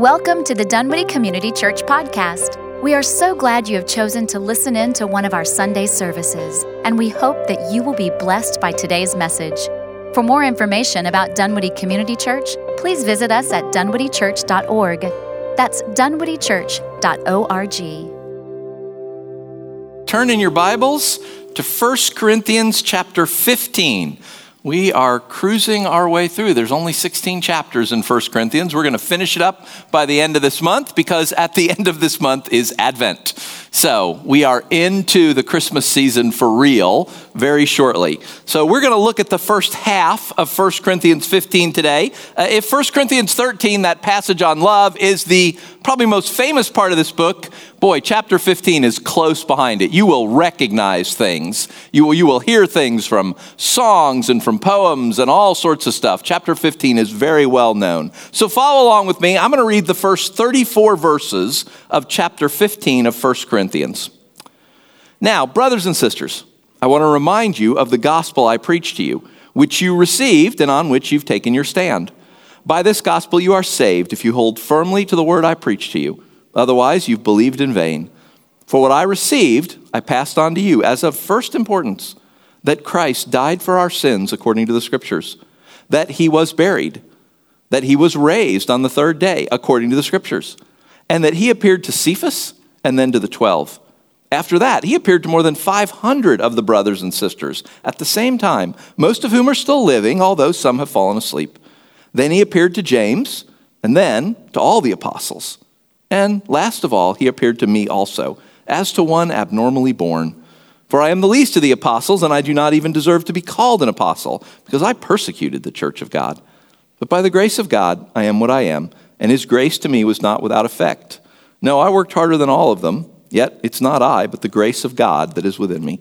Welcome to the Dunwoody Community Church podcast. We are so glad you have chosen to listen in to one of our Sunday services, and we hope that you will be blessed by today's message. For more information about Dunwoody Community Church, please visit us at dunwoodychurch.org. That's dunwoodychurch.org. Turn in your Bibles to 1 Corinthians chapter 15. We are cruising our way through. There's only 16 chapters in 1 Corinthians. We're going to finish it up by the end of this month because at the end of this month is Advent. So we are into the Christmas season for real very shortly. So we're going to look at the first half of 1 Corinthians 15 today. Uh, if 1 Corinthians 13, that passage on love, is the probably most famous part of this book, boy, chapter 15 is close behind it. You will recognize things. You will, you will hear things from songs and from poems and all sorts of stuff. Chapter 15 is very well known. So follow along with me. I'm going to read the first 34 verses of chapter 15 of 1 Corinthians. Now, brothers and sisters, I want to remind you of the gospel I preached to you, which you received and on which you've taken your stand. By this gospel you are saved if you hold firmly to the word I preached to you. Otherwise, you've believed in vain. For what I received, I passed on to you as of first importance that Christ died for our sins according to the Scriptures, that he was buried, that he was raised on the third day according to the Scriptures, and that he appeared to Cephas and then to the twelve. After that, he appeared to more than 500 of the brothers and sisters at the same time, most of whom are still living, although some have fallen asleep. Then he appeared to James, and then to all the apostles. And last of all, he appeared to me also, as to one abnormally born. For I am the least of the apostles, and I do not even deserve to be called an apostle, because I persecuted the church of God. But by the grace of God, I am what I am, and his grace to me was not without effect. No, I worked harder than all of them, yet it's not I, but the grace of God that is within me.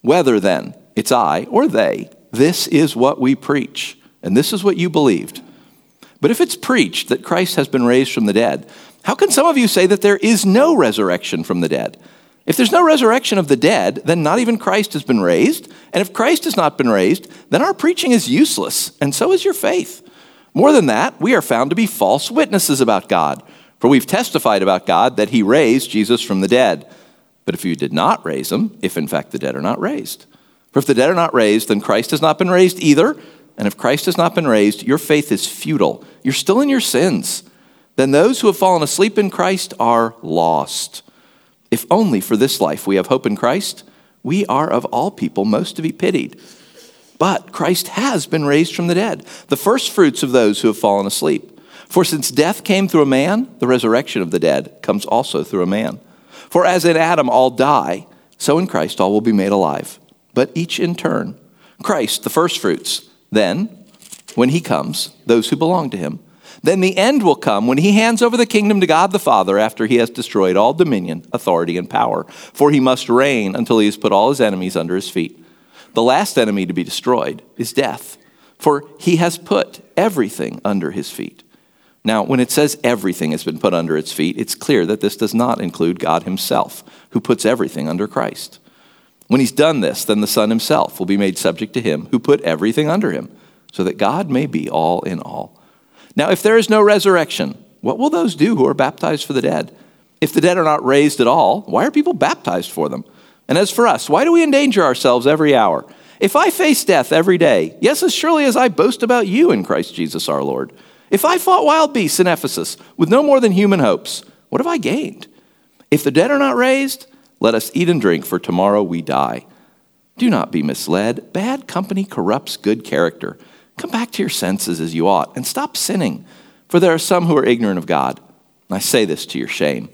Whether then it's I or they, this is what we preach, and this is what you believed. But if it's preached that Christ has been raised from the dead, how can some of you say that there is no resurrection from the dead? If there's no resurrection of the dead, then not even Christ has been raised. And if Christ has not been raised, then our preaching is useless, and so is your faith. More than that, we are found to be false witnesses about God, for we've testified about God that he raised Jesus from the dead. But if you did not raise him, if in fact the dead are not raised, for if the dead are not raised, then Christ has not been raised either. And if Christ has not been raised, your faith is futile. You're still in your sins. Then those who have fallen asleep in Christ are lost. If only for this life we have hope in Christ, we are of all people most to be pitied. But Christ has been raised from the dead, the first fruits of those who have fallen asleep. For since death came through a man, the resurrection of the dead comes also through a man. For as in Adam all die, so in Christ all will be made alive, but each in turn. Christ, the first fruits. Then, when he comes, those who belong to him. Then the end will come when he hands over the kingdom to God the Father after he has destroyed all dominion, authority, and power. For he must reign until he has put all his enemies under his feet. The last enemy to be destroyed is death, for he has put everything under his feet. Now, when it says everything has been put under its feet, it's clear that this does not include God himself, who puts everything under Christ. When he's done this, then the Son himself will be made subject to him who put everything under him, so that God may be all in all. Now, if there is no resurrection, what will those do who are baptized for the dead? If the dead are not raised at all, why are people baptized for them? And as for us, why do we endanger ourselves every hour? If I face death every day, yes, as surely as I boast about you in Christ Jesus our Lord. If I fought wild beasts in Ephesus with no more than human hopes, what have I gained? If the dead are not raised, let us eat and drink, for tomorrow we die. Do not be misled. Bad company corrupts good character. Come back to your senses as you ought and stop sinning, for there are some who are ignorant of God. I say this to your shame.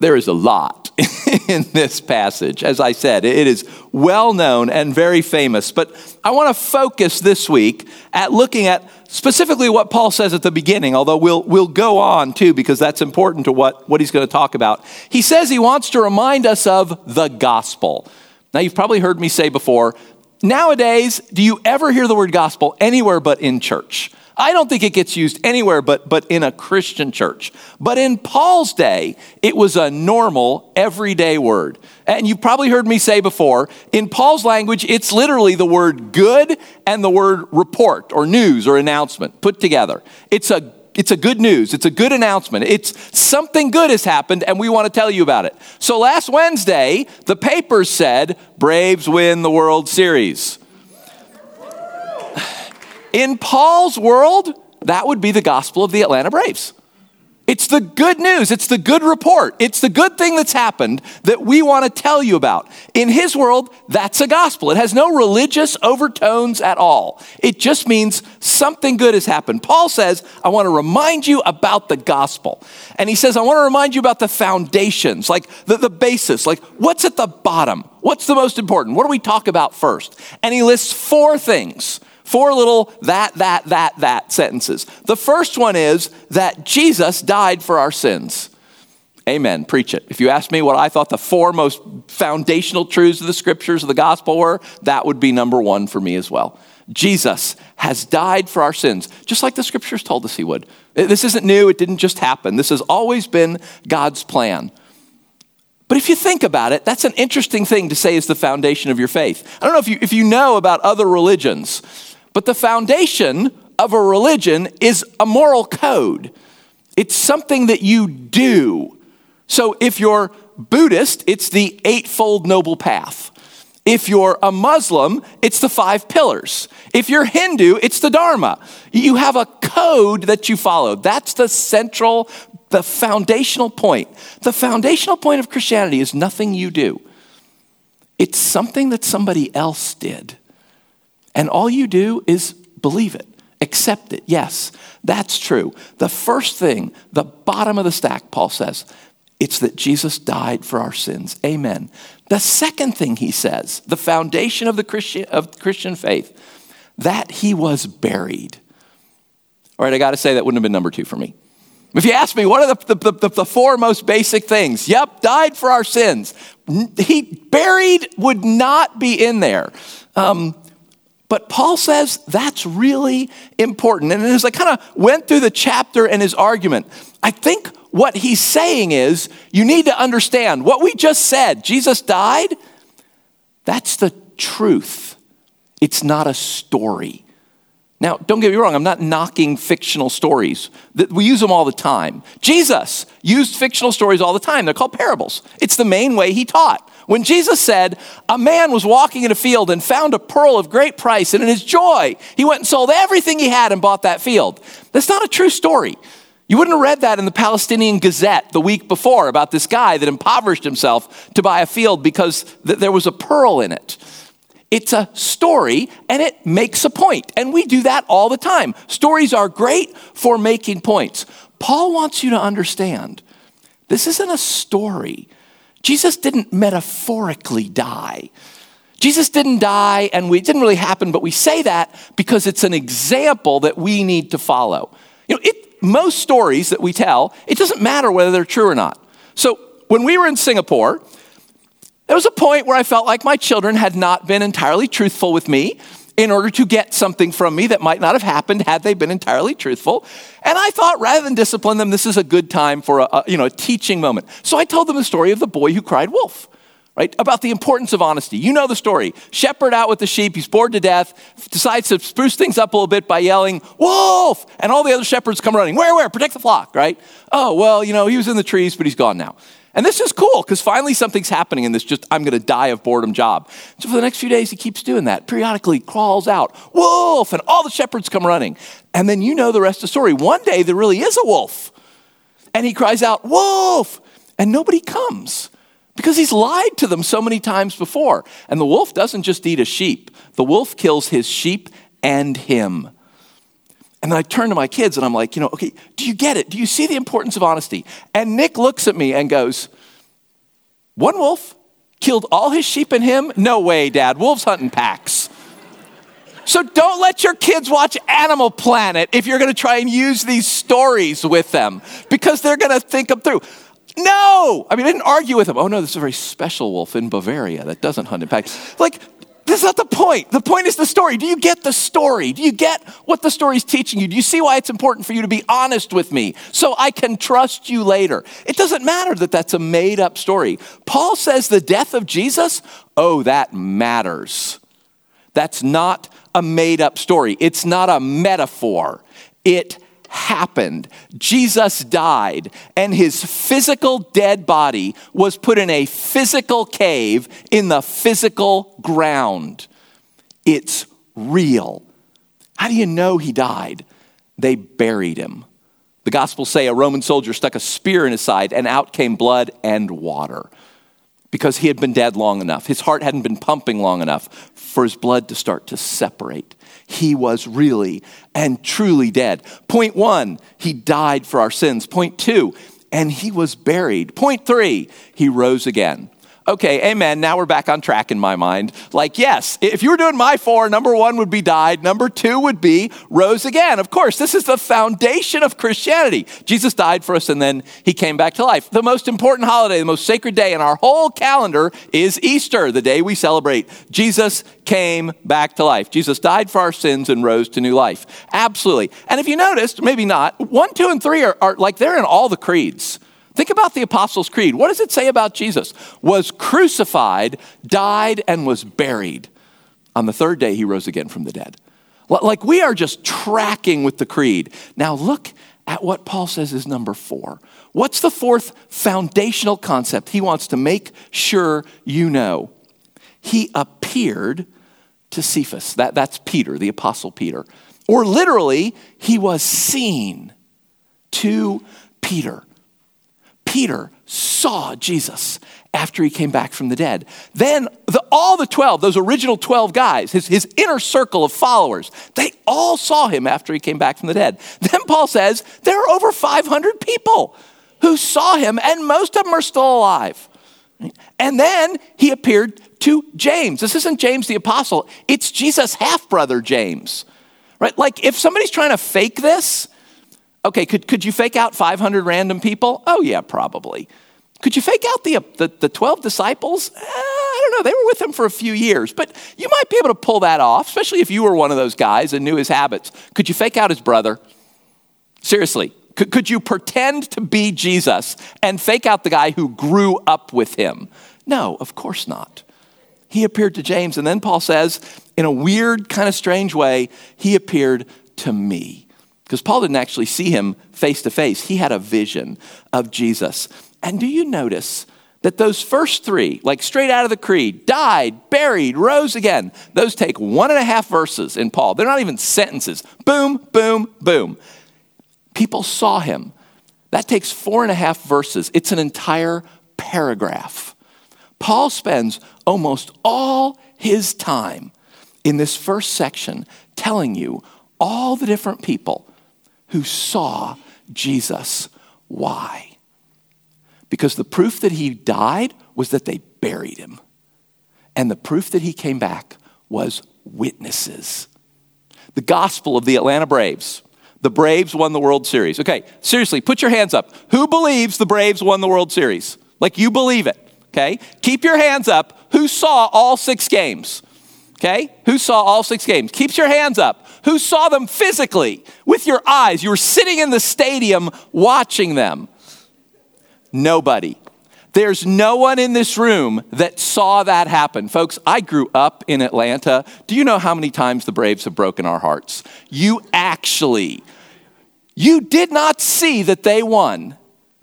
There is a lot in this passage. As I said, it is well known and very famous, but I want to focus this week at looking at specifically what Paul says at the beginning, although we'll, we'll go on too, because that's important to what, what he's going to talk about. He says he wants to remind us of the gospel. Now, you've probably heard me say before Nowadays, do you ever hear the word gospel anywhere but in church? I don't think it gets used anywhere but, but in a Christian church. But in Paul's day, it was a normal, everyday word. And you've probably heard me say before, in Paul's language, it's literally the word good and the word report or news or announcement put together. It's a it's a good news. It's a good announcement. It's something good has happened and we want to tell you about it. So last Wednesday, the papers said Braves win the World Series. In Paul's world, that would be the gospel of the Atlanta Braves. It's the good news. It's the good report. It's the good thing that's happened that we want to tell you about. In his world, that's a gospel. It has no religious overtones at all. It just means something good has happened. Paul says, I want to remind you about the gospel. And he says, I want to remind you about the foundations, like the, the basis, like what's at the bottom? What's the most important? What do we talk about first? And he lists four things Four little that, that, that, that sentences. The first one is that Jesus died for our sins. Amen. Preach it. If you ask me what I thought the four most foundational truths of the scriptures of the gospel were, that would be number one for me as well. Jesus has died for our sins, just like the scriptures told us he would. This isn't new, it didn't just happen. This has always been God's plan. But if you think about it, that's an interesting thing to say is the foundation of your faith. I don't know if you, if you know about other religions. But the foundation of a religion is a moral code. It's something that you do. So if you're Buddhist, it's the Eightfold Noble Path. If you're a Muslim, it's the five pillars. If you're Hindu, it's the Dharma. You have a code that you follow. That's the central, the foundational point. The foundational point of Christianity is nothing you do, it's something that somebody else did. And all you do is believe it, accept it. Yes, that's true. The first thing, the bottom of the stack, Paul says, it's that Jesus died for our sins. Amen. The second thing he says, the foundation of the Christian, of Christian faith, that he was buried. All right, I got to say that wouldn't have been number two for me. If you ask me, what are the, the, the, the, four most basic things? Yep, died for our sins. He buried would not be in there. Um, but Paul says that's really important. And as I kind of went through the chapter and his argument, I think what he's saying is you need to understand what we just said Jesus died, that's the truth. It's not a story. Now, don't get me wrong, I'm not knocking fictional stories. We use them all the time. Jesus used fictional stories all the time. They're called parables. It's the main way he taught. When Jesus said, A man was walking in a field and found a pearl of great price, and in his joy, he went and sold everything he had and bought that field. That's not a true story. You wouldn't have read that in the Palestinian Gazette the week before about this guy that impoverished himself to buy a field because th- there was a pearl in it. It's a story and it makes a point. And we do that all the time. Stories are great for making points. Paul wants you to understand this isn't a story. Jesus didn't metaphorically die. Jesus didn't die, and we, it didn't really happen, but we say that because it's an example that we need to follow. You know, it, most stories that we tell, it doesn't matter whether they're true or not. So when we were in Singapore, there was a point where I felt like my children had not been entirely truthful with me in order to get something from me that might not have happened had they been entirely truthful. And I thought rather than discipline them, this is a good time for a, a, you know, a teaching moment. So I told them the story of the boy who cried wolf. Right? About the importance of honesty. You know the story. Shepherd out with the sheep, he's bored to death, decides to spruce things up a little bit by yelling, Wolf! And all the other shepherds come running. Where, where? Protect the flock, right? Oh, well, you know, he was in the trees, but he's gone now. And this is cool because finally something's happening in this just, I'm going to die of boredom job. So for the next few days, he keeps doing that. Periodically crawls out, wolf, and all the shepherds come running. And then you know the rest of the story. One day there really is a wolf. And he cries out, wolf, and nobody comes because he's lied to them so many times before. And the wolf doesn't just eat a sheep, the wolf kills his sheep and him. And then I turn to my kids and I'm like, you know, okay, do you get it? Do you see the importance of honesty? And Nick looks at me and goes, one wolf killed all his sheep and him? No way, Dad. Wolves hunting packs. So don't let your kids watch Animal Planet if you're going to try and use these stories with them because they're going to think them through. No! I mean, I didn't argue with him. Oh, no, this is a very special wolf in Bavaria that doesn't hunt in packs. Like, that's not the point. The point is the story. Do you get the story? Do you get what the story is teaching you? Do you see why it's important for you to be honest with me so I can trust you later? It doesn't matter that that's a made up story. Paul says the death of Jesus, oh, that matters. That's not a made up story, it's not a metaphor. It happened. Jesus died, and his physical dead body was put in a physical cave in the physical ground. It's real. How do you know he died? They buried him. The Gospels say a Roman soldier stuck a spear in his side, and out came blood and water because he had been dead long enough. His heart hadn't been pumping long enough for his blood to start to separate. He was really and truly dead. Point one, he died for our sins. Point two, and he was buried. Point three, he rose again okay, amen. Now we're back on track in my mind. Like, yes, if you were doing my four, number one would be died, number two would be rose again. Of course, this is the foundation of Christianity. Jesus died for us and then he came back to life. The most important holiday, the most sacred day in our whole calendar is Easter, the day we celebrate. Jesus came back to life. Jesus died for our sins and rose to new life. Absolutely. And if you noticed, maybe not, one, two, and three are, are like they're in all the creeds. Think about the Apostles' Creed. What does it say about Jesus? Was crucified, died, and was buried. On the third day, he rose again from the dead. Like we are just tracking with the creed. Now, look at what Paul says is number four. What's the fourth foundational concept he wants to make sure you know? He appeared to Cephas. That, that's Peter, the Apostle Peter. Or literally, he was seen to Peter. Peter saw Jesus after he came back from the dead. Then the, all the 12, those original 12 guys, his, his inner circle of followers, they all saw him after he came back from the dead. Then Paul says there are over 500 people who saw him, and most of them are still alive. And then he appeared to James. This isn't James the apostle, it's Jesus' half brother, James. Right? Like if somebody's trying to fake this, Okay, could, could you fake out 500 random people? Oh, yeah, probably. Could you fake out the, the, the 12 disciples? Eh, I don't know. They were with him for a few years, but you might be able to pull that off, especially if you were one of those guys and knew his habits. Could you fake out his brother? Seriously, could, could you pretend to be Jesus and fake out the guy who grew up with him? No, of course not. He appeared to James, and then Paul says, in a weird, kind of strange way, he appeared to me. Because Paul didn't actually see him face to face, he had a vision of Jesus. And do you notice that those first three, like straight out of the creed, died, buried, rose again, those take one and a half verses in Paul. They're not even sentences. Boom, boom, boom. People saw him. That takes four and a half verses. It's an entire paragraph. Paul spends almost all his time in this first section telling you all the different people who saw Jesus. Why? Because the proof that he died was that they buried him. And the proof that he came back was witnesses. The gospel of the Atlanta Braves. The Braves won the World Series. Okay, seriously, put your hands up. Who believes the Braves won the World Series? Like you believe it, okay? Keep your hands up. Who saw all six games? Okay? Who saw all six games? Keeps your hands up. Who saw them physically with your eyes? You were sitting in the stadium watching them. Nobody. There's no one in this room that saw that happen. Folks, I grew up in Atlanta. Do you know how many times the Braves have broken our hearts? You actually, you did not see that they won,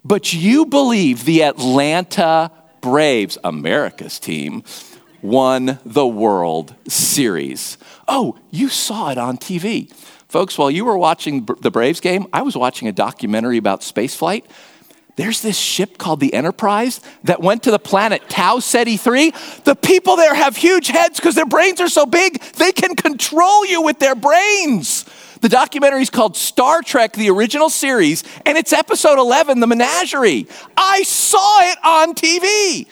but you believe the Atlanta Braves, America's team, won the World Series. Oh, you saw it on TV. Folks, while you were watching the Braves game, I was watching a documentary about spaceflight. There's this ship called the Enterprise that went to the planet Tau Ceti 3. The people there have huge heads because their brains are so big, they can control you with their brains. The documentary is called Star Trek, the original series, and it's episode 11, The Menagerie. I saw it on TV.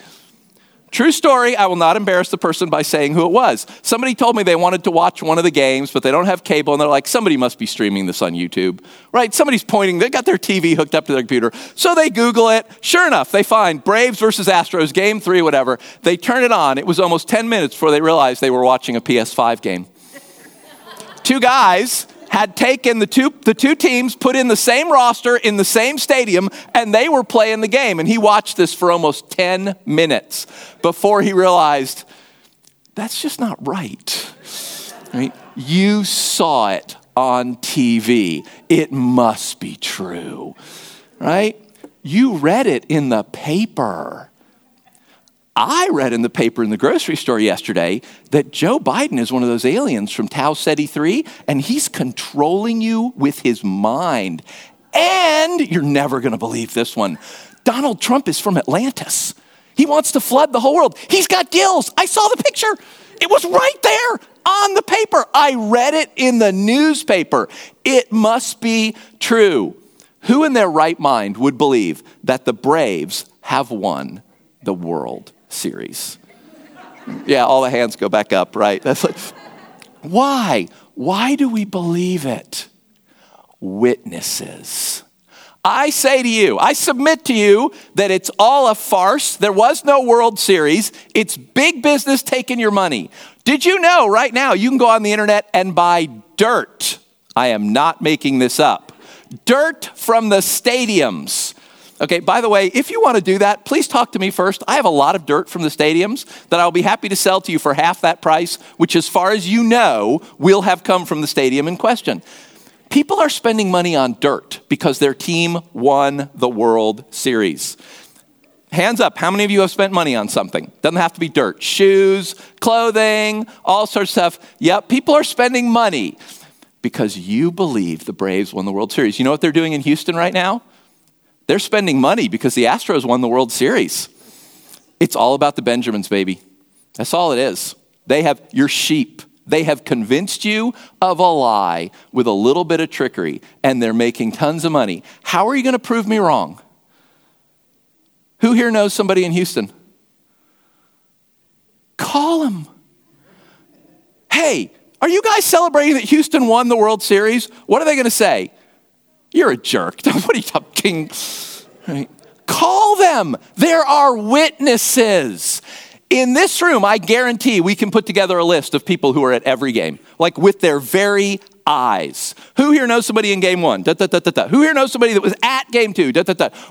True story, I will not embarrass the person by saying who it was. Somebody told me they wanted to watch one of the games, but they don't have cable, and they're like, somebody must be streaming this on YouTube, right? Somebody's pointing, they got their TV hooked up to their computer. So they Google it. Sure enough, they find Braves versus Astros, game three, whatever. They turn it on. It was almost 10 minutes before they realized they were watching a PS5 game. Two guys had taken the two, the two teams, put in the same roster in the same stadium, and they were playing the game. And he watched this for almost 10 minutes before he realized that's just not right. right? You saw it on TV. It must be true, right? You read it in the paper. I read in the paper in the grocery store yesterday that Joe Biden is one of those aliens from Tau Ceti 3, and he's controlling you with his mind. And you're never going to believe this one Donald Trump is from Atlantis. He wants to flood the whole world. He's got gills. I saw the picture. It was right there on the paper. I read it in the newspaper. It must be true. Who in their right mind would believe that the Braves have won the World Series? yeah, all the hands go back up, right? That's like, why? Why do we believe it? Witnesses. I say to you, I submit to you that it's all a farce. There was no World Series. It's big business taking your money. Did you know right now you can go on the internet and buy dirt? I am not making this up. Dirt from the stadiums. Okay, by the way, if you want to do that, please talk to me first. I have a lot of dirt from the stadiums that I'll be happy to sell to you for half that price, which, as far as you know, will have come from the stadium in question. People are spending money on dirt because their team won the World Series. Hands up, how many of you have spent money on something? Doesn't have to be dirt. Shoes, clothing, all sorts of stuff. Yep, people are spending money because you believe the Braves won the World Series. You know what they're doing in Houston right now? They're spending money because the Astros won the World Series. It's all about the Benjamins, baby. That's all it is. They have your sheep. They have convinced you of a lie with a little bit of trickery, and they're making tons of money. How are you going to prove me wrong? Who here knows somebody in Houston? Call them. Hey, are you guys celebrating that Houston won the World Series? What are they going to say? You're a jerk. what are you talking? Right. Call them. There are witnesses. In this room, I guarantee we can put together a list of people who are at every game, like with their very eyes. Who here knows somebody in game one? Da, da, da, Who here knows somebody that was at game two?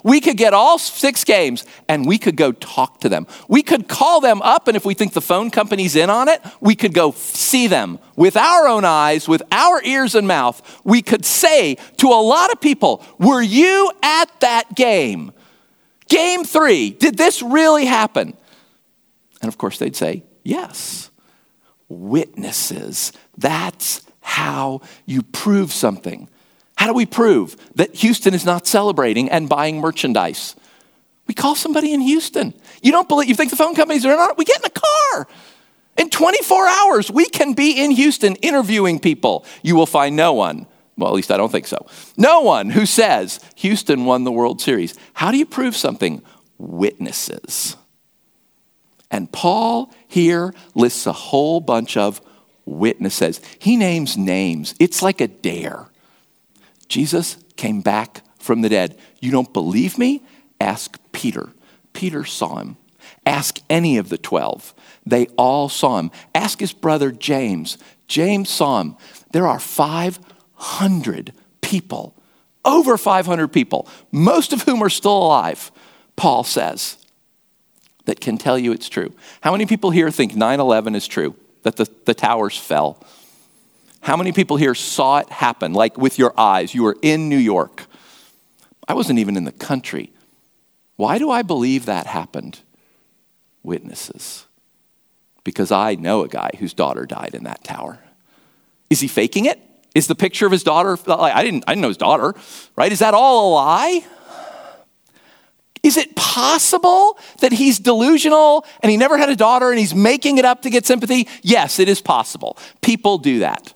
We could get all six games and we could go talk to them. We could call them up, and if we think the phone company's in on it, we could go see them with our own eyes, with our ears and mouth. We could say to a lot of people, Were you at that game? Game three, did this really happen? And of course, they'd say, Yes. Witnesses. That's how you prove something. How do we prove that Houston is not celebrating and buying merchandise? We call somebody in Houston. You don't believe, you think the phone companies are not, we get in a car. In 24 hours, we can be in Houston interviewing people. You will find no one, well, at least I don't think so, no one who says Houston won the World Series. How do you prove something? Witnesses. And Paul here lists a whole bunch of witnesses. He names names. It's like a dare. Jesus came back from the dead. You don't believe me? Ask Peter. Peter saw him. Ask any of the 12. They all saw him. Ask his brother James. James saw him. There are 500 people, over 500 people, most of whom are still alive, Paul says that can tell you it's true. How many people here think 9 11 is true, that the, the towers fell? How many people here saw it happen, like with your eyes? You were in New York. I wasn't even in the country. Why do I believe that happened? Witnesses. Because I know a guy whose daughter died in that tower. Is he faking it? Is the picture of his daughter, I didn't, I didn't know his daughter, right? Is that all a lie? Is it possible that he's delusional and he never had a daughter and he's making it up to get sympathy? Yes, it is possible. People do that.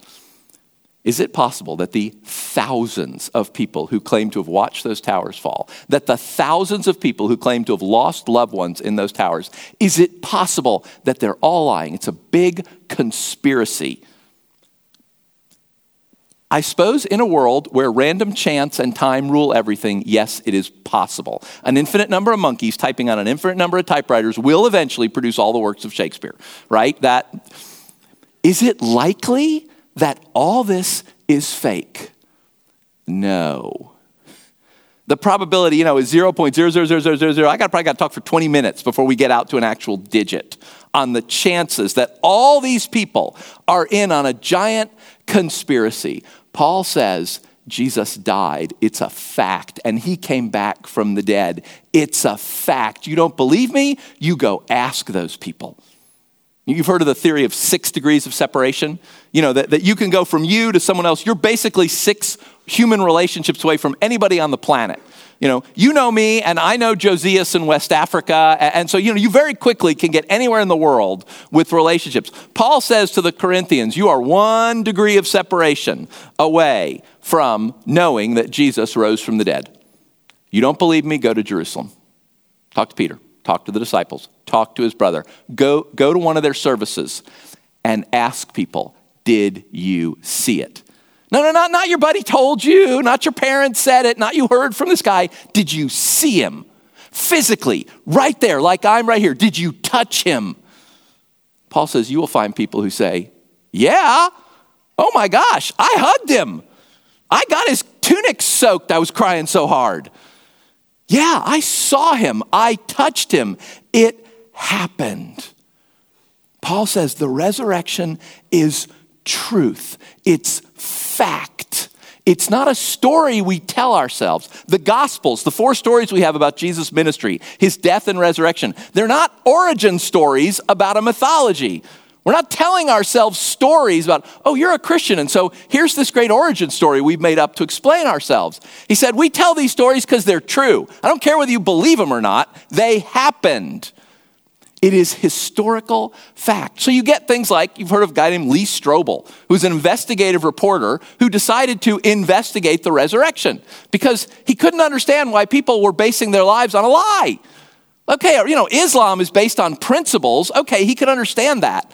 Is it possible that the thousands of people who claim to have watched those towers fall, that the thousands of people who claim to have lost loved ones in those towers, is it possible that they're all lying? It's a big conspiracy I suppose in a world where random chance and time rule everything, yes, it is possible. An infinite number of monkeys typing on an infinite number of typewriters will eventually produce all the works of Shakespeare, right? That is it likely that all this is fake? No. The probability, you know, is 0.00000. I got probably got to talk for 20 minutes before we get out to an actual digit on the chances that all these people are in on a giant conspiracy. Paul says Jesus died. It's a fact. And he came back from the dead. It's a fact. You don't believe me? You go ask those people. You've heard of the theory of six degrees of separation? You know, that, that you can go from you to someone else. You're basically six human relationships away from anybody on the planet. You know, you know me and I know Josias in West Africa. And so, you know, you very quickly can get anywhere in the world with relationships. Paul says to the Corinthians, you are one degree of separation away from knowing that Jesus rose from the dead. You don't believe me? Go to Jerusalem. Talk to Peter. Talk to the disciples. Talk to his brother. Go, go to one of their services and ask people, did you see it? No, no, not, not your buddy told you, not your parents said it, not you heard from this guy. Did you see him physically, right there, like I'm right here? Did you touch him? Paul says, You will find people who say, Yeah, oh my gosh, I hugged him. I got his tunic soaked. I was crying so hard. Yeah, I saw him. I touched him. It happened. Paul says the resurrection is truth, it's fact. It's not a story we tell ourselves. The Gospels, the four stories we have about Jesus' ministry, his death and resurrection, they're not origin stories about a mythology. We're not telling ourselves stories about, oh, you're a Christian, and so here's this great origin story we've made up to explain ourselves. He said, We tell these stories because they're true. I don't care whether you believe them or not, they happened. It is historical fact. So you get things like you've heard of a guy named Lee Strobel, who's an investigative reporter who decided to investigate the resurrection because he couldn't understand why people were basing their lives on a lie. Okay, you know, Islam is based on principles. Okay, he could understand that.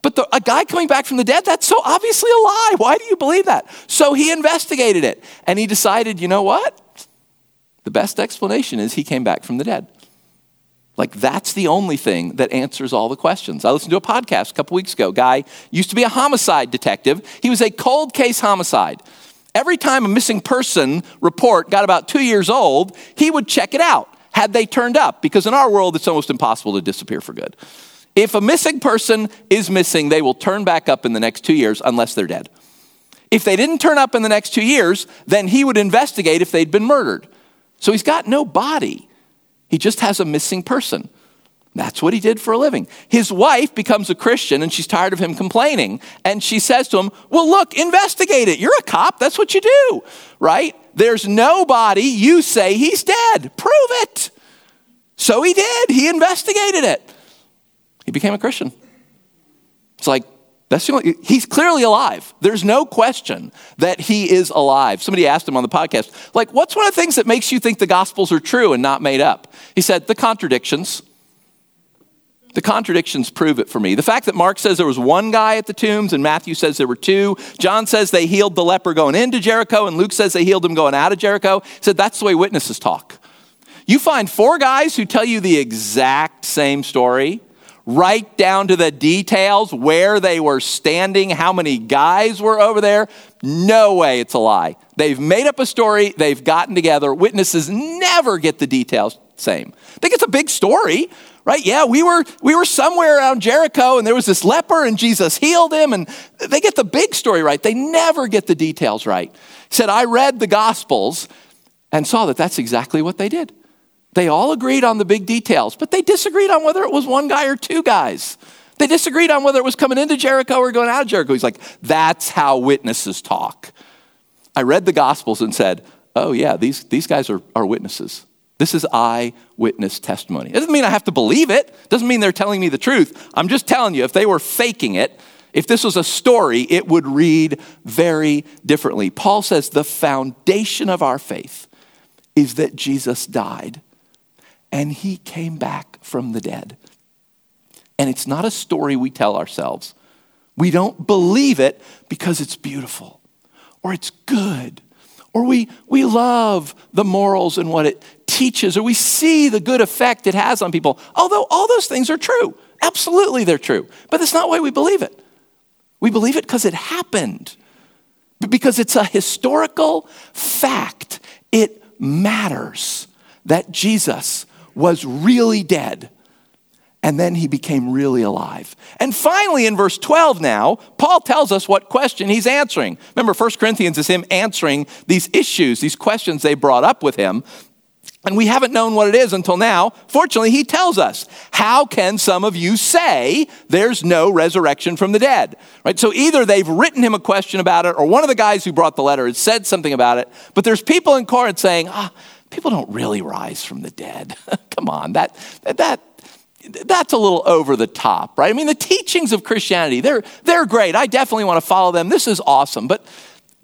But the, a guy coming back from the dead, that's so obviously a lie. Why do you believe that? So he investigated it and he decided, you know what? The best explanation is he came back from the dead. Like, that's the only thing that answers all the questions. I listened to a podcast a couple weeks ago. Guy used to be a homicide detective, he was a cold case homicide. Every time a missing person report got about two years old, he would check it out. Had they turned up? Because in our world, it's almost impossible to disappear for good. If a missing person is missing, they will turn back up in the next two years unless they're dead. If they didn't turn up in the next two years, then he would investigate if they'd been murdered. So he's got no body. He just has a missing person. That's what he did for a living. His wife becomes a Christian and she's tired of him complaining. And she says to him, Well, look, investigate it. You're a cop. That's what you do, right? There's nobody. You say he's dead. Prove it. So he did. He investigated it. He became a Christian. It's like, that's the only, he's clearly alive. There's no question that he is alive. Somebody asked him on the podcast, like, what's one of the things that makes you think the Gospels are true and not made up? He said, the contradictions. The contradictions prove it for me. The fact that Mark says there was one guy at the tombs and Matthew says there were two. John says they healed the leper going into Jericho and Luke says they healed him going out of Jericho. Said that's the way witnesses talk. You find four guys who tell you the exact same story right down to the details, where they were standing, how many guys were over there. No way it's a lie. They've made up a story, they've gotten together. Witnesses never get the details same. Think it's a big story, right? Yeah, we were we were somewhere around Jericho and there was this leper and Jesus healed him and they get the big story right. They never get the details right. He said, "I read the gospels and saw that that's exactly what they did. They all agreed on the big details, but they disagreed on whether it was one guy or two guys. They disagreed on whether it was coming into Jericho or going out of Jericho. He's like, that's how witnesses talk. I read the Gospels and said, oh, yeah, these, these guys are, are witnesses. This is eyewitness testimony. It doesn't mean I have to believe it, it doesn't mean they're telling me the truth. I'm just telling you, if they were faking it, if this was a story, it would read very differently. Paul says the foundation of our faith is that Jesus died and he came back from the dead. And it's not a story we tell ourselves. We don't believe it because it's beautiful or it's good or we, we love the morals and what it teaches or we see the good effect it has on people. Although all those things are true. Absolutely, they're true. But that's not why we believe it. We believe it because it happened, because it's a historical fact. It matters that Jesus was really dead And then he became really alive. And finally, in verse 12 now, Paul tells us what question he's answering. Remember, 1 Corinthians is him answering these issues, these questions they brought up with him. And we haven't known what it is until now. Fortunately, he tells us. How can some of you say there's no resurrection from the dead? Right? So either they've written him a question about it, or one of the guys who brought the letter has said something about it, but there's people in Corinth saying, ah, people don't really rise from the dead. Come on, that, that, that's a little over the top, right? I mean, the teachings of Christianity, they're, they're great. I definitely want to follow them. This is awesome. But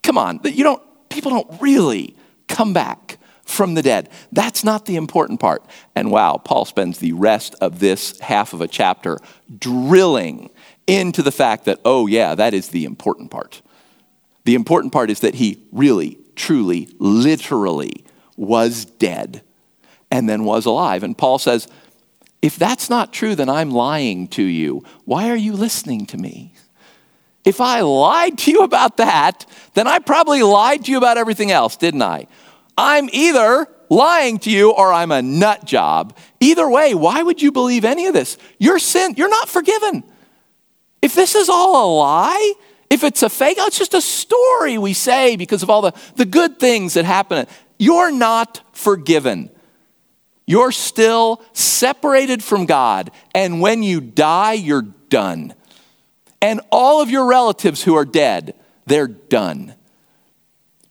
come on, you don't, people don't really come back from the dead. That's not the important part. And wow, Paul spends the rest of this half of a chapter drilling into the fact that, oh, yeah, that is the important part. The important part is that he really, truly, literally was dead and then was alive. And Paul says, if that's not true, then I'm lying to you. Why are you listening to me? If I lied to you about that, then I probably lied to you about everything else, didn't I? I'm either lying to you or I'm a nut job. Either way, why would you believe any of this? Your sin, you're not forgiven. If this is all a lie, if it's a fake, oh, it's just a story we say because of all the, the good things that happen. You're not forgiven. You're still separated from God. And when you die, you're done. And all of your relatives who are dead, they're done.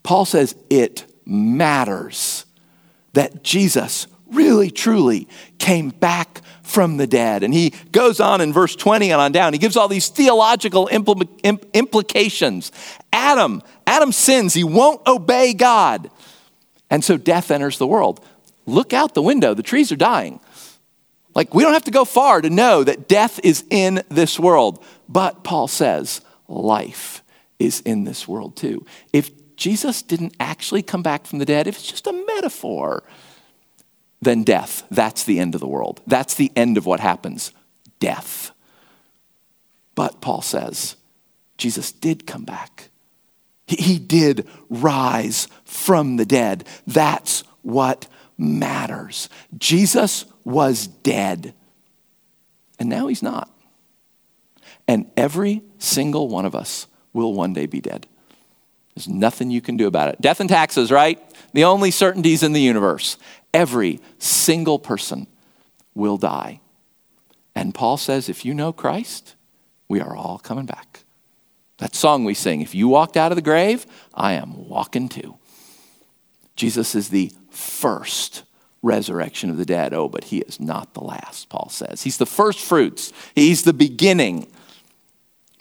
Paul says it matters that Jesus really, truly came back from the dead. And he goes on in verse 20 and on down. He gives all these theological impl- imp- implications. Adam, Adam sins. He won't obey God. And so death enters the world. Look out the window. The trees are dying. Like, we don't have to go far to know that death is in this world. But Paul says, life is in this world too. If Jesus didn't actually come back from the dead, if it's just a metaphor, then death, that's the end of the world. That's the end of what happens death. But Paul says, Jesus did come back. He, he did rise from the dead. That's what matters. Jesus was dead, and now he's not. And every single one of us will one day be dead. There's nothing you can do about it. Death and taxes, right? The only certainties in the universe. Every single person will die. And Paul says, if you know Christ, we are all coming back. That song we sing, if you walked out of the grave, I am walking too. Jesus is the first resurrection of the dead. Oh, but he is not the last, Paul says. He's the first fruits, he's the beginning.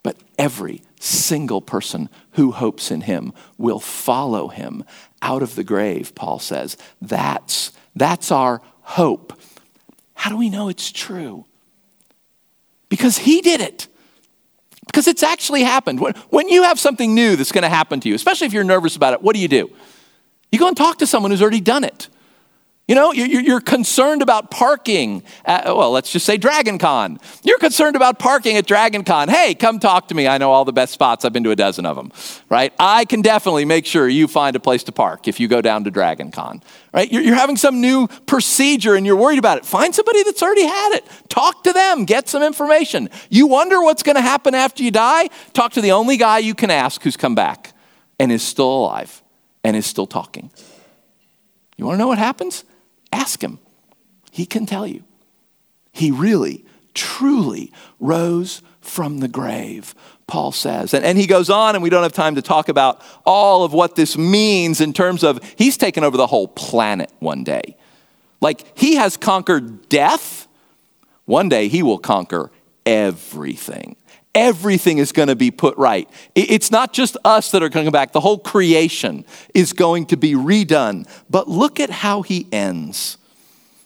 But every single person who hopes in him will follow him out of the grave, Paul says. That's, that's our hope. How do we know it's true? Because he did it. Because it's actually happened. When, when you have something new that's going to happen to you, especially if you're nervous about it, what do you do? You go and talk to someone who's already done it. You know, you're concerned about parking. At, well, let's just say Dragon Con. You're concerned about parking at Dragon Con. Hey, come talk to me. I know all the best spots. I've been to a dozen of them, right? I can definitely make sure you find a place to park if you go down to Dragon Con, right? You're having some new procedure and you're worried about it. Find somebody that's already had it. Talk to them. Get some information. You wonder what's going to happen after you die? Talk to the only guy you can ask who's come back and is still alive and is still talking. You want to know what happens? Ask him. He can tell you. He really, truly rose from the grave, Paul says. And, and he goes on, and we don't have time to talk about all of what this means in terms of he's taken over the whole planet one day. Like he has conquered death, one day he will conquer everything. Everything is going to be put right. It's not just us that are coming back, the whole creation is going to be redone. But look at how he ends.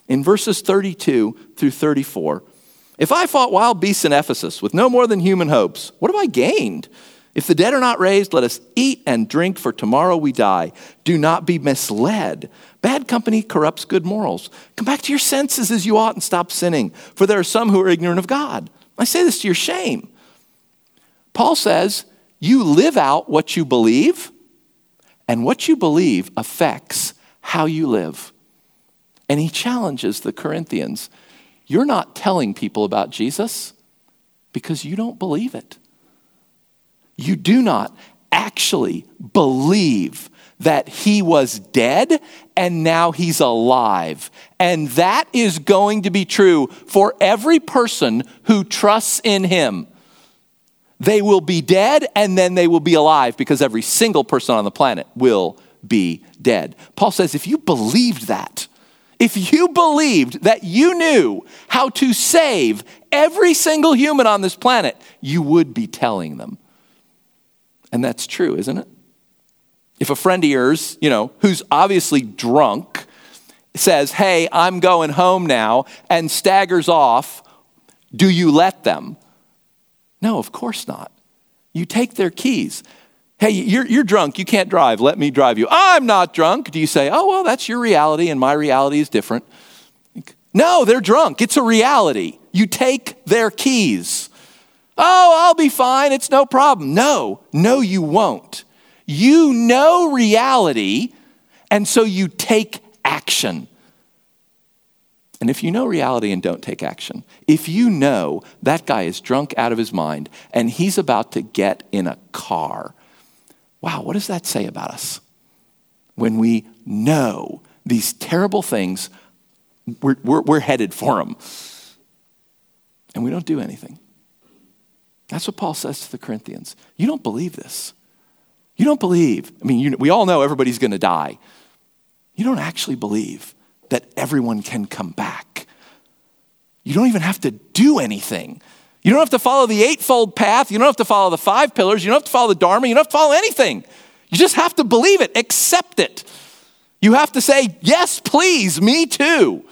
In verses 32 through 34, if I fought wild beasts in Ephesus with no more than human hopes, what have I gained? If the dead are not raised, let us eat and drink, for tomorrow we die. Do not be misled. Bad company corrupts good morals. Come back to your senses as you ought and stop sinning, for there are some who are ignorant of God. I say this to your shame. Paul says, you live out what you believe, and what you believe affects how you live. And he challenges the Corinthians you're not telling people about Jesus because you don't believe it. You do not actually believe that he was dead and now he's alive. And that is going to be true for every person who trusts in him. They will be dead and then they will be alive because every single person on the planet will be dead. Paul says if you believed that, if you believed that you knew how to save every single human on this planet, you would be telling them. And that's true, isn't it? If a friend of yours, you know, who's obviously drunk, says, Hey, I'm going home now, and staggers off, do you let them? No, of course not. You take their keys. Hey, you're, you're drunk. You can't drive. Let me drive you. I'm not drunk. Do you say, Oh, well, that's your reality, and my reality is different? No, they're drunk. It's a reality. You take their keys. Oh, I'll be fine. It's no problem. No, no, you won't. You know reality, and so you take action. And if you know reality and don't take action, if you know that guy is drunk out of his mind and he's about to get in a car, wow, what does that say about us? When we know these terrible things, we're, we're, we're headed for them. And we don't do anything. That's what Paul says to the Corinthians. You don't believe this. You don't believe, I mean, you, we all know everybody's going to die. You don't actually believe that everyone can come back. You don't even have to do anything. You don't have to follow the eightfold path. You don't have to follow the five pillars. You don't have to follow the Dharma. You don't have to follow anything. You just have to believe it, accept it. You have to say, Yes, please, me too.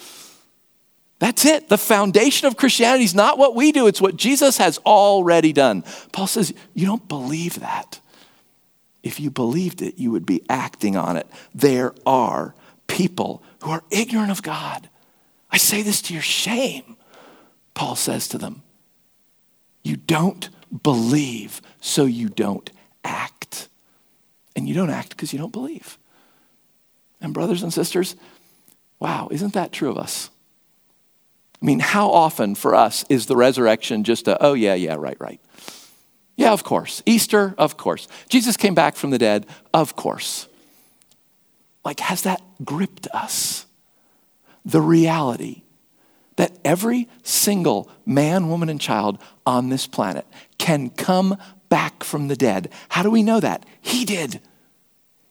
That's it. The foundation of Christianity is not what we do, it's what Jesus has already done. Paul says, You don't believe that. If you believed it, you would be acting on it. There are people who are ignorant of God. I say this to your shame, Paul says to them. You don't believe, so you don't act. And you don't act because you don't believe. And, brothers and sisters, wow, isn't that true of us? I mean, how often for us is the resurrection just a, oh, yeah, yeah, right, right? Yeah, of course. Easter, of course. Jesus came back from the dead, of course. Like, has that gripped us? The reality that every single man, woman, and child on this planet can come back from the dead. How do we know that? He did.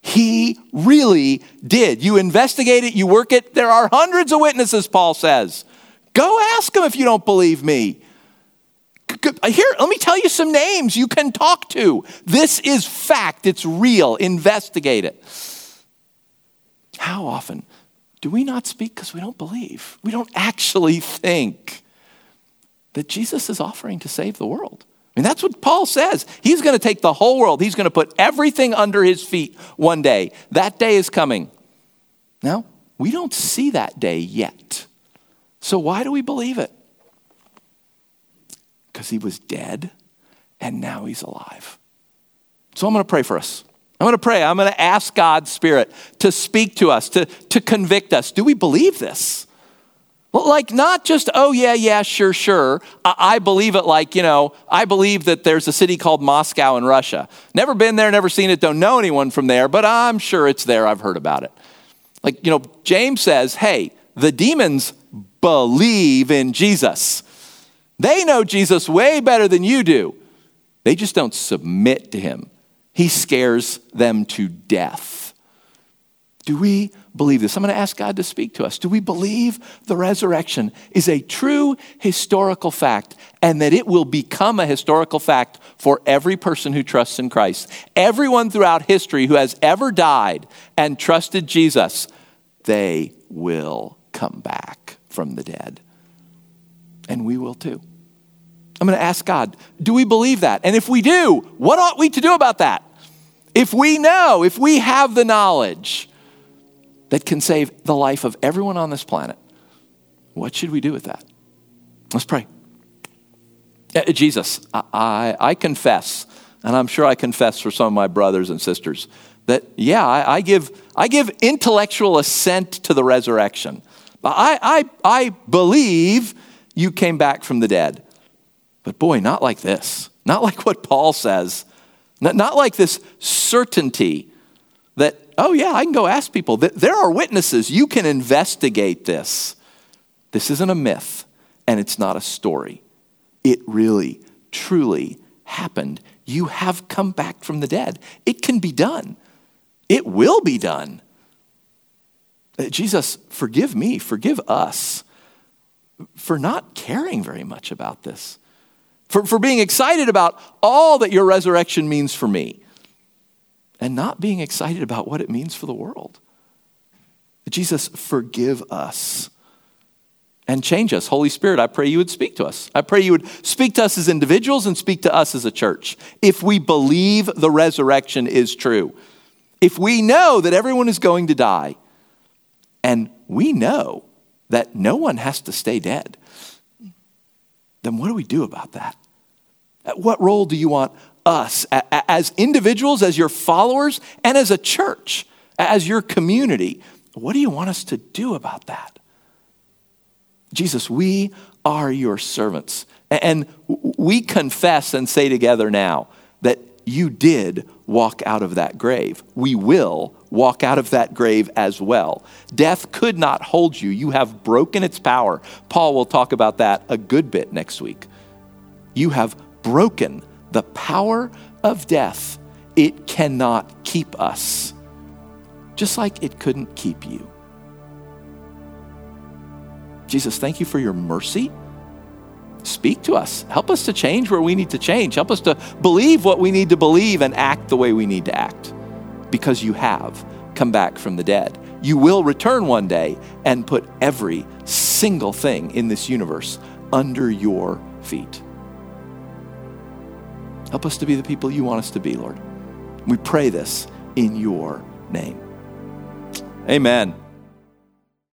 He really did. You investigate it, you work it. There are hundreds of witnesses, Paul says. Go ask them if you don't believe me. Here, let me tell you some names you can talk to. This is fact, it's real. Investigate it. How often do we not speak because we don't believe? We don't actually think that Jesus is offering to save the world. I mean, that's what Paul says. He's going to take the whole world, he's going to put everything under his feet one day. That day is coming. Now, we don't see that day yet. So, why do we believe it? Because he was dead and now he's alive. So, I'm going to pray for us. I'm going to pray. I'm going to ask God's Spirit to speak to us, to, to convict us. Do we believe this? Well, like, not just, oh, yeah, yeah, sure, sure. I, I, believe it like, you know, I believe that there's a city called Moscow in Russia. Never been there, never seen it, don't know anyone from there, but I'm sure it's there. I've heard about it. Like, you know, James says, hey, the demons believe in Jesus. They know Jesus way better than you do. They just don't submit to him. He scares them to death. Do we believe this? I'm going to ask God to speak to us. Do we believe the resurrection is a true historical fact and that it will become a historical fact for every person who trusts in Christ? Everyone throughout history who has ever died and trusted Jesus, they will come back from the dead. And we will too. I'm going to ask God, do we believe that? And if we do, what ought we to do about that? If we know, if we have the knowledge that can save the life of everyone on this planet, what should we do with that? Let's pray. Uh, Jesus, I, I, I confess, and I'm sure I confess for some of my brothers and sisters, that yeah, I, I give, I give intellectual assent to the resurrection. I, I, I believe you came back from the dead. But boy, not like this. Not like what Paul says. Not, not like this certainty that, oh, yeah, I can go ask people. There are witnesses. You can investigate this. This isn't a myth, and it's not a story. It really, truly happened. You have come back from the dead. It can be done, it will be done. Uh, Jesus, forgive me, forgive us for not caring very much about this, for, for being excited about all that your resurrection means for me and not being excited about what it means for the world. Jesus, forgive us and change us. Holy Spirit, I pray you would speak to us. I pray you would speak to us as individuals and speak to us as a church. If we believe the resurrection is true, if we know that everyone is going to die, and we know that no one has to stay dead, then what do we do about that? What role do you want us as individuals, as your followers, and as a church, as your community. What do you want us to do about that? Jesus, we are your servants. And we confess and say together now you did walk out of that grave. We will walk out of that grave as well. Death could not hold you. You have broken its power. Paul will talk about that a good bit next week. You have broken the power of death, it cannot keep us, just like it couldn't keep you. Jesus, thank you for your mercy. Speak to us. Help us to change where we need to change. Help us to believe what we need to believe and act the way we need to act because you have come back from the dead. You will return one day and put every single thing in this universe under your feet. Help us to be the people you want us to be, Lord. We pray this in your name. Amen.